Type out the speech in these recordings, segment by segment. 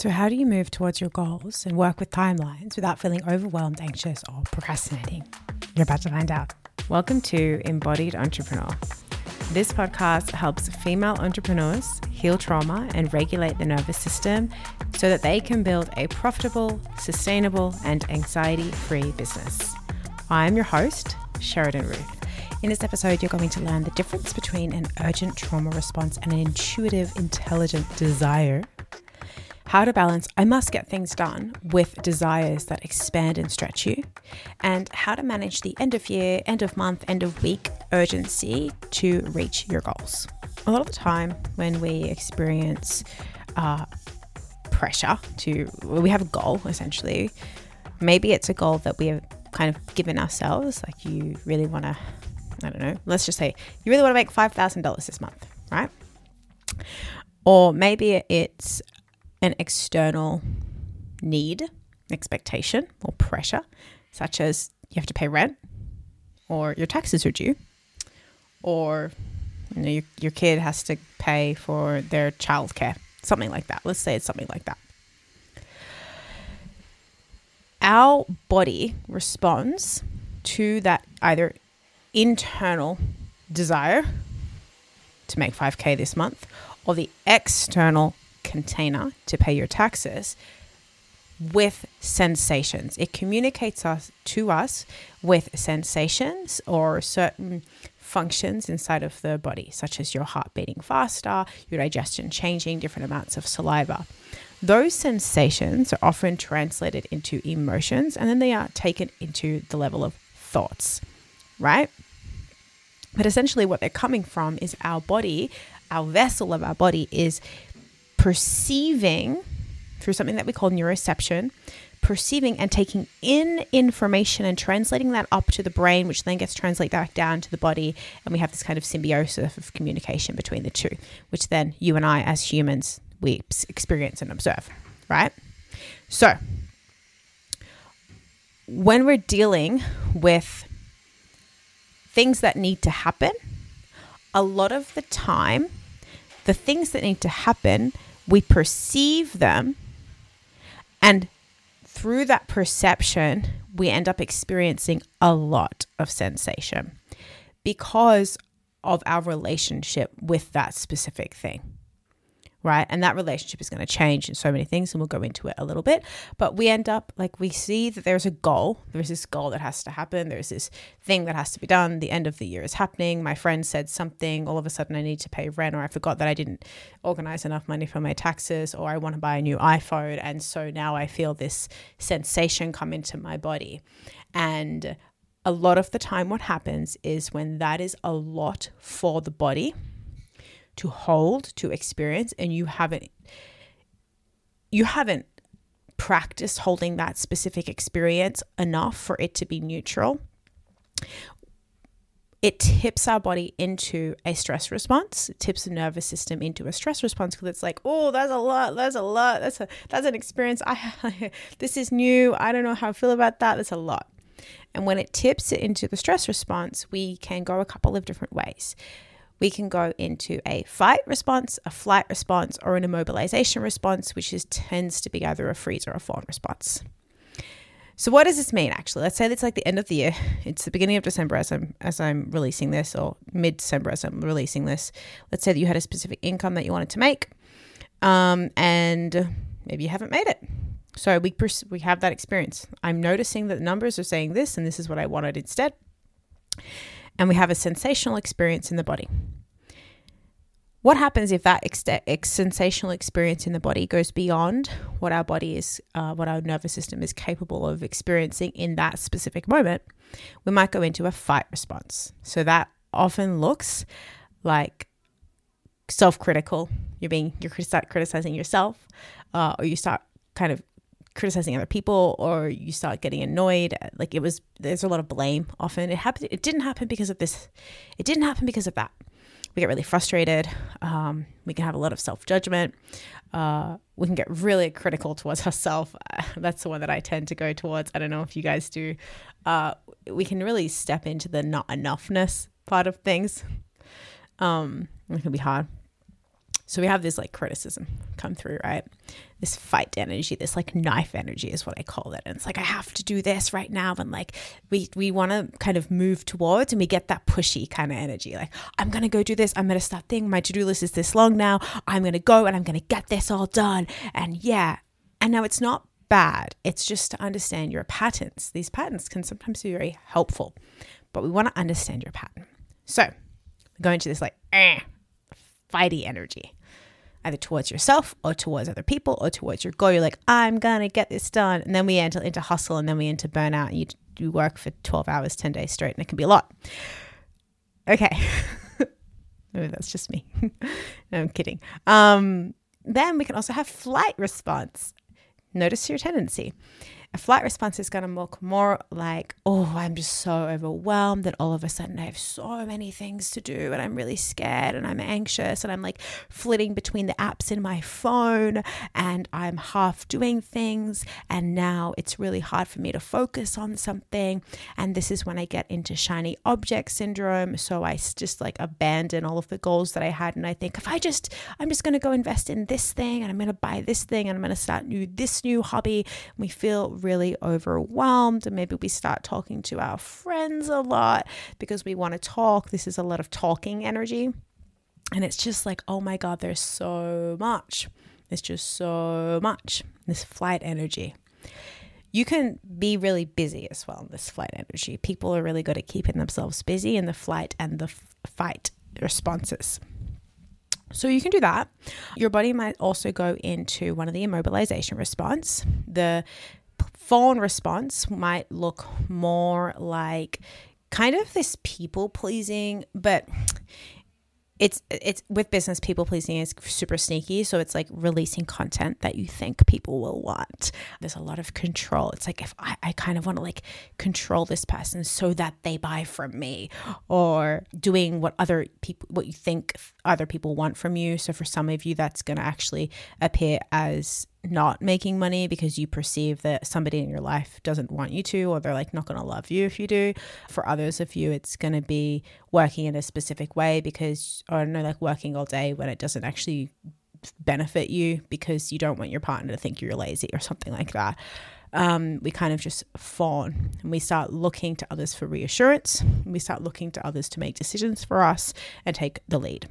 So, how do you move towards your goals and work with timelines without feeling overwhelmed, anxious, or procrastinating? You're about to find out. Welcome to Embodied Entrepreneur. This podcast helps female entrepreneurs heal trauma and regulate the nervous system so that they can build a profitable, sustainable, and anxiety free business. I'm your host, Sheridan Ruth. In this episode, you're going to learn the difference between an urgent trauma response and an intuitive, intelligent desire how to balance I must get things done with desires that expand and stretch you, and how to manage the end of year, end of month, end of week urgency to reach your goals. A lot of the time, when we experience uh, pressure to, well, we have a goal essentially, maybe it's a goal that we have kind of given ourselves, like you really want to, I don't know, let's just say you really want to make $5,000 this month, right? Or maybe it's an external need, expectation, or pressure, such as you have to pay rent, or your taxes are due, or you know, your, your kid has to pay for their childcare, something like that. Let's say it's something like that. Our body responds to that either internal desire to make 5K this month or the external container to pay your taxes with sensations. It communicates us to us with sensations or certain functions inside of the body, such as your heart beating faster, your digestion changing, different amounts of saliva. Those sensations are often translated into emotions and then they are taken into the level of thoughts, right? But essentially, what they're coming from is our body, our vessel of our body is perceiving through something that we call neuroception, perceiving and taking in information and translating that up to the brain, which then gets translated back down to the body. And we have this kind of symbiosis of communication between the two, which then you and I, as humans, we experience and observe, right? So, when we're dealing with things that need to happen, a lot of the time, the things that need to happen we perceive them, and through that perception, we end up experiencing a lot of sensation because of our relationship with that specific thing right? And that relationship is going to change in so many things, and we'll go into it a little bit. But we end up like we see that there's a goal. There's this goal that has to happen. There's this thing that has to be done. The end of the year is happening. My friend said something. All of a sudden, I need to pay rent, or I forgot that I didn't organize enough money for my taxes, or I want to buy a new iPhone. And so now I feel this sensation come into my body. And a lot of the time, what happens is when that is a lot for the body to hold, to experience, and you haven't you haven't practiced holding that specific experience enough for it to be neutral. It tips our body into a stress response. It tips the nervous system into a stress response because it's like, oh, that's a lot. That's a lot. That's a that's an experience. I this is new. I don't know how I feel about that. That's a lot. And when it tips it into the stress response, we can go a couple of different ways we can go into a fight response, a flight response, or an immobilization response, which is tends to be either a freeze or a fawn response. So what does this mean actually? Let's say it's like the end of the year. It's the beginning of December as I'm as I'm releasing this or mid December as I'm releasing this. Let's say that you had a specific income that you wanted to make. Um, and maybe you haven't made it. So we pers- we have that experience. I'm noticing that the numbers are saying this and this is what I wanted instead and we have a sensational experience in the body. What happens if that ex- ex- sensational experience in the body goes beyond what our body is, uh, what our nervous system is capable of experiencing in that specific moment? We might go into a fight response. So that often looks like self-critical. You're being you start criticizing yourself, uh, or you start kind of criticizing other people or you start getting annoyed like it was there's a lot of blame often. It happened it didn't happen because of this it didn't happen because of that. We get really frustrated um, we can have a lot of self-judgment uh, we can get really critical towards ourselves. That's the one that i tend to go towards. I don't know if you guys do. Uh, we can really step into the not enoughness part of things. Um, it can be hard So we have this like criticism come through, right? This fight energy, this like knife energy is what I call it. And it's like I have to do this right now. And like we we want to kind of move towards and we get that pushy kind of energy. Like, I'm gonna go do this, I'm gonna start thinking my to-do list is this long now. I'm gonna go and I'm gonna get this all done. And yeah. And now it's not bad. It's just to understand your patterns. These patterns can sometimes be very helpful, but we want to understand your pattern. So going to this like eh, fighty energy either towards yourself or towards other people or towards your goal. You're like, I'm gonna get this done, and then we enter into hustle, and then we enter burnout. And you you work for 12 hours, 10 days straight, and it can be a lot. Okay, maybe that's just me. no, I'm kidding. Um, then we can also have flight response. Notice your tendency. A flight response is going to look more like, oh, I'm just so overwhelmed that all of a sudden I have so many things to do and I'm really scared and I'm anxious and I'm like flitting between the apps in my phone and I'm half doing things. And now it's really hard for me to focus on something. And this is when I get into shiny object syndrome. So I just like abandon all of the goals that I had. And I think, if I just, I'm just going to go invest in this thing and I'm going to buy this thing and I'm going to start new, this new hobby. We feel really overwhelmed and maybe we start talking to our friends a lot because we want to talk. This is a lot of talking energy. And it's just like, oh my God, there's so much. There's just so much. This flight energy. You can be really busy as well in this flight energy. People are really good at keeping themselves busy in the flight and the f- fight responses. So you can do that. Your body might also go into one of the immobilization response. The fawn response might look more like kind of this people pleasing, but it's it's with business people pleasing is super sneaky. So it's like releasing content that you think people will want. There's a lot of control. It's like if i, I kind of want to like control this person so that they buy from me or doing what other people what you think other people want from you. So for some of you that's going to actually appear as not making money because you perceive that somebody in your life doesn't want you to, or they're like not going to love you if you do. For others of you, it's going to be working in a specific way because, or no, like working all day when it doesn't actually benefit you because you don't want your partner to think you're lazy or something like that. Um, we kind of just fawn and we start looking to others for reassurance. We start looking to others to make decisions for us and take the lead.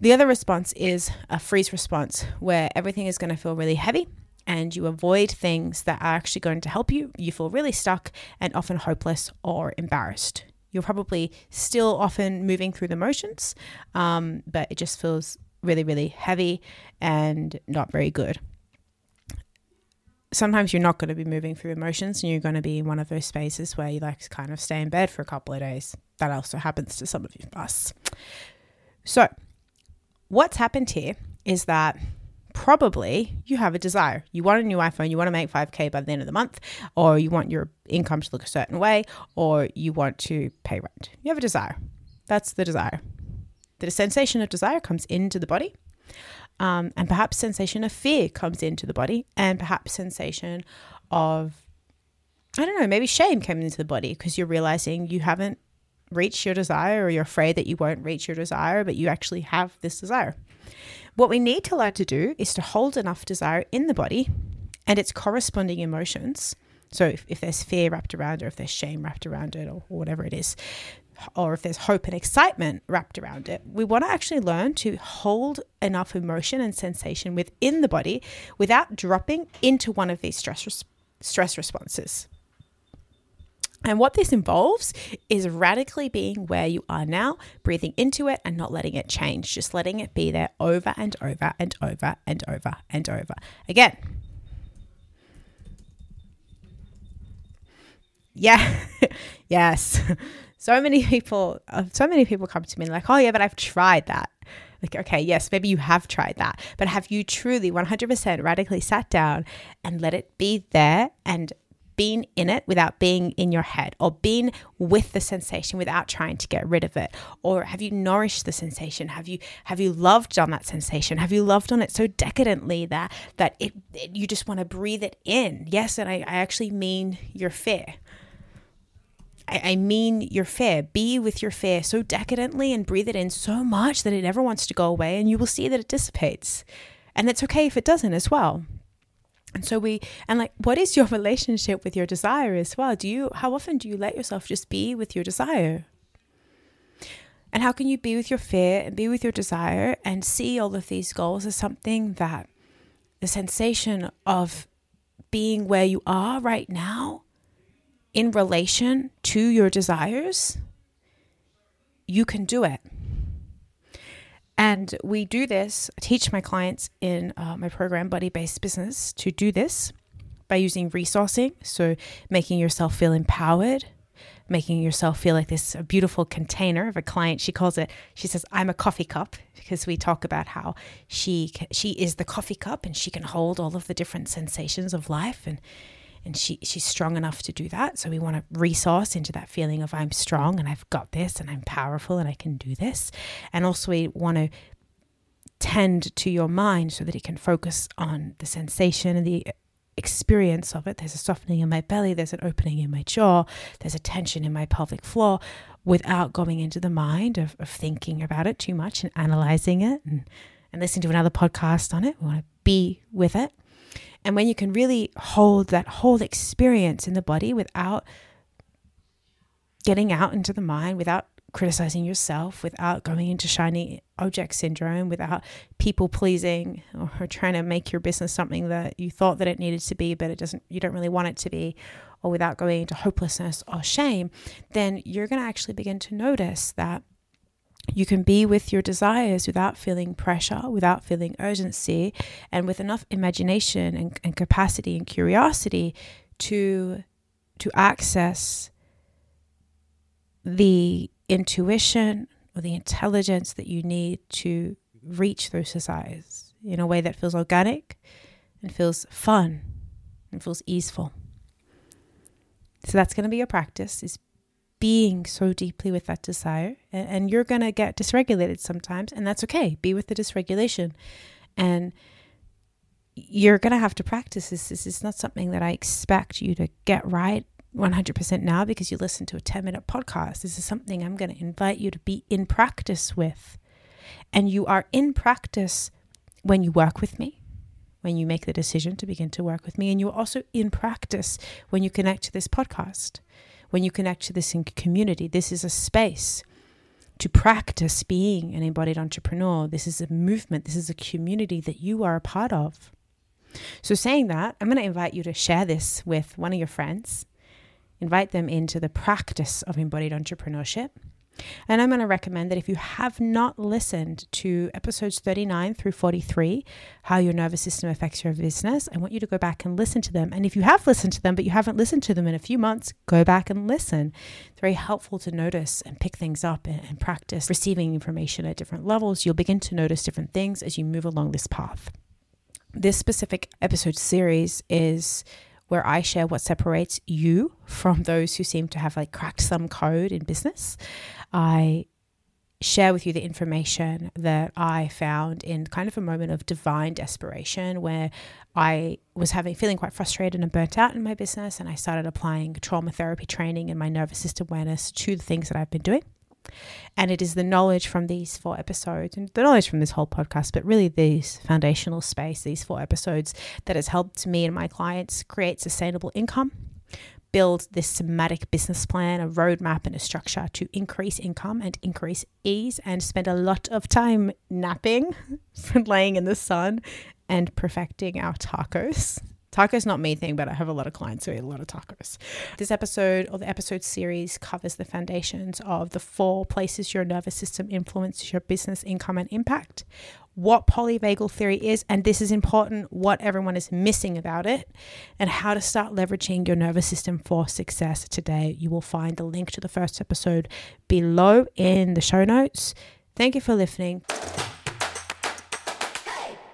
The other response is a freeze response where everything is going to feel really heavy and you avoid things that are actually going to help you. You feel really stuck and often hopeless or embarrassed. You're probably still often moving through the motions, um, but it just feels really, really heavy and not very good. Sometimes you're not going to be moving through emotions and you're going to be in one of those spaces where you like kind of stay in bed for a couple of days. That also happens to some of us. So, what's happened here is that probably you have a desire. You want a new iPhone, you want to make 5K by the end of the month, or you want your income to look a certain way, or you want to pay rent. You have a desire. That's the desire. The sensation of desire comes into the body. Um, and perhaps sensation of fear comes into the body, and perhaps sensation of, I don't know, maybe shame came into the body because you're realizing you haven't reach your desire or you're afraid that you won't reach your desire, but you actually have this desire. What we need to learn to do is to hold enough desire in the body and its corresponding emotions. So if, if there's fear wrapped around it, or if there's shame wrapped around it, or, or whatever it is, or if there's hope and excitement wrapped around it, we want to actually learn to hold enough emotion and sensation within the body without dropping into one of these stress res- stress responses. And what this involves is radically being where you are now, breathing into it and not letting it change, just letting it be there over and over and over and over and over again. Yeah, yes. So many people, uh, so many people come to me like, oh, yeah, but I've tried that. Like, okay, yes, maybe you have tried that, but have you truly 100% radically sat down and let it be there and been in it without being in your head or been with the sensation without trying to get rid of it or have you nourished the sensation have you have you loved on that sensation have you loved on it so decadently that that it, it you just want to breathe it in yes and I, I actually mean your fear I mean your fear. Be with your fear so decadently and breathe it in so much that it never wants to go away, and you will see that it dissipates. And it's okay if it doesn't as well. And so we, and like, what is your relationship with your desire as well? Do you, how often do you let yourself just be with your desire? And how can you be with your fear and be with your desire and see all of these goals as something that the sensation of being where you are right now in relation to your desires, you can do it. And we do this, I teach my clients in uh, my program, Body Based Business, to do this by using resourcing. So, making yourself feel empowered, making yourself feel like this beautiful container of a client. She calls it, she says, I'm a coffee cup because we talk about how she, she is the coffee cup and she can hold all of the different sensations of life. And and she she's strong enough to do that. So we want to resource into that feeling of I'm strong and I've got this and I'm powerful and I can do this. And also we want to tend to your mind so that it can focus on the sensation and the experience of it. There's a softening in my belly, there's an opening in my jaw, there's a tension in my pelvic floor without going into the mind of, of thinking about it too much and analyzing it and, and listening to another podcast on it. We want to be with it. And when you can really hold that whole experience in the body without getting out into the mind, without criticizing yourself, without going into shiny object syndrome, without people pleasing or trying to make your business something that you thought that it needed to be, but it doesn't, you don't really want it to be, or without going into hopelessness or shame, then you're going to actually begin to notice that you can be with your desires without feeling pressure, without feeling urgency, and with enough imagination and, and capacity and curiosity to to access the intuition or the intelligence that you need to reach those desires in a way that feels organic and feels fun and feels easeful. So that's going to be your practice is being so deeply with that desire. And, and you're going to get dysregulated sometimes, and that's okay. Be with the dysregulation. And you're going to have to practice this. This is not something that I expect you to get right 100% now because you listen to a 10 minute podcast. This is something I'm going to invite you to be in practice with. And you are in practice when you work with me, when you make the decision to begin to work with me. And you're also in practice when you connect to this podcast when you connect to this in community. This is a space to practice being an embodied entrepreneur. This is a movement, this is a community that you are a part of. So, saying that, I'm going to invite you to share this with one of your friends, invite them into the practice of embodied entrepreneurship. And I'm going to recommend that if you have not listened to episodes 39 through 43, how your nervous system affects your business, I want you to go back and listen to them. And if you have listened to them, but you haven't listened to them in a few months, go back and listen. It's very helpful to notice and pick things up and, and practice receiving information at different levels. You'll begin to notice different things as you move along this path. This specific episode series is where I share what separates you from those who seem to have like cracked some code in business. I share with you the information that I found in kind of a moment of divine desperation where I was having feeling quite frustrated and burnt out in my business and I started applying trauma therapy training and my nervous system awareness to the things that I've been doing. And it is the knowledge from these four episodes and the knowledge from this whole podcast, but really these foundational space, these four episodes that has helped me and my clients create sustainable income, build this somatic business plan, a roadmap, and a structure to increase income and increase ease, and spend a lot of time napping, laying in the sun, and perfecting our tacos. Tacos not me thing, but I have a lot of clients who eat a lot of tacos. This episode or the episode series covers the foundations of the four places your nervous system influences your business, income, and impact. What polyvagal theory is, and this is important, what everyone is missing about it, and how to start leveraging your nervous system for success today. You will find the link to the first episode below in the show notes. Thank you for listening.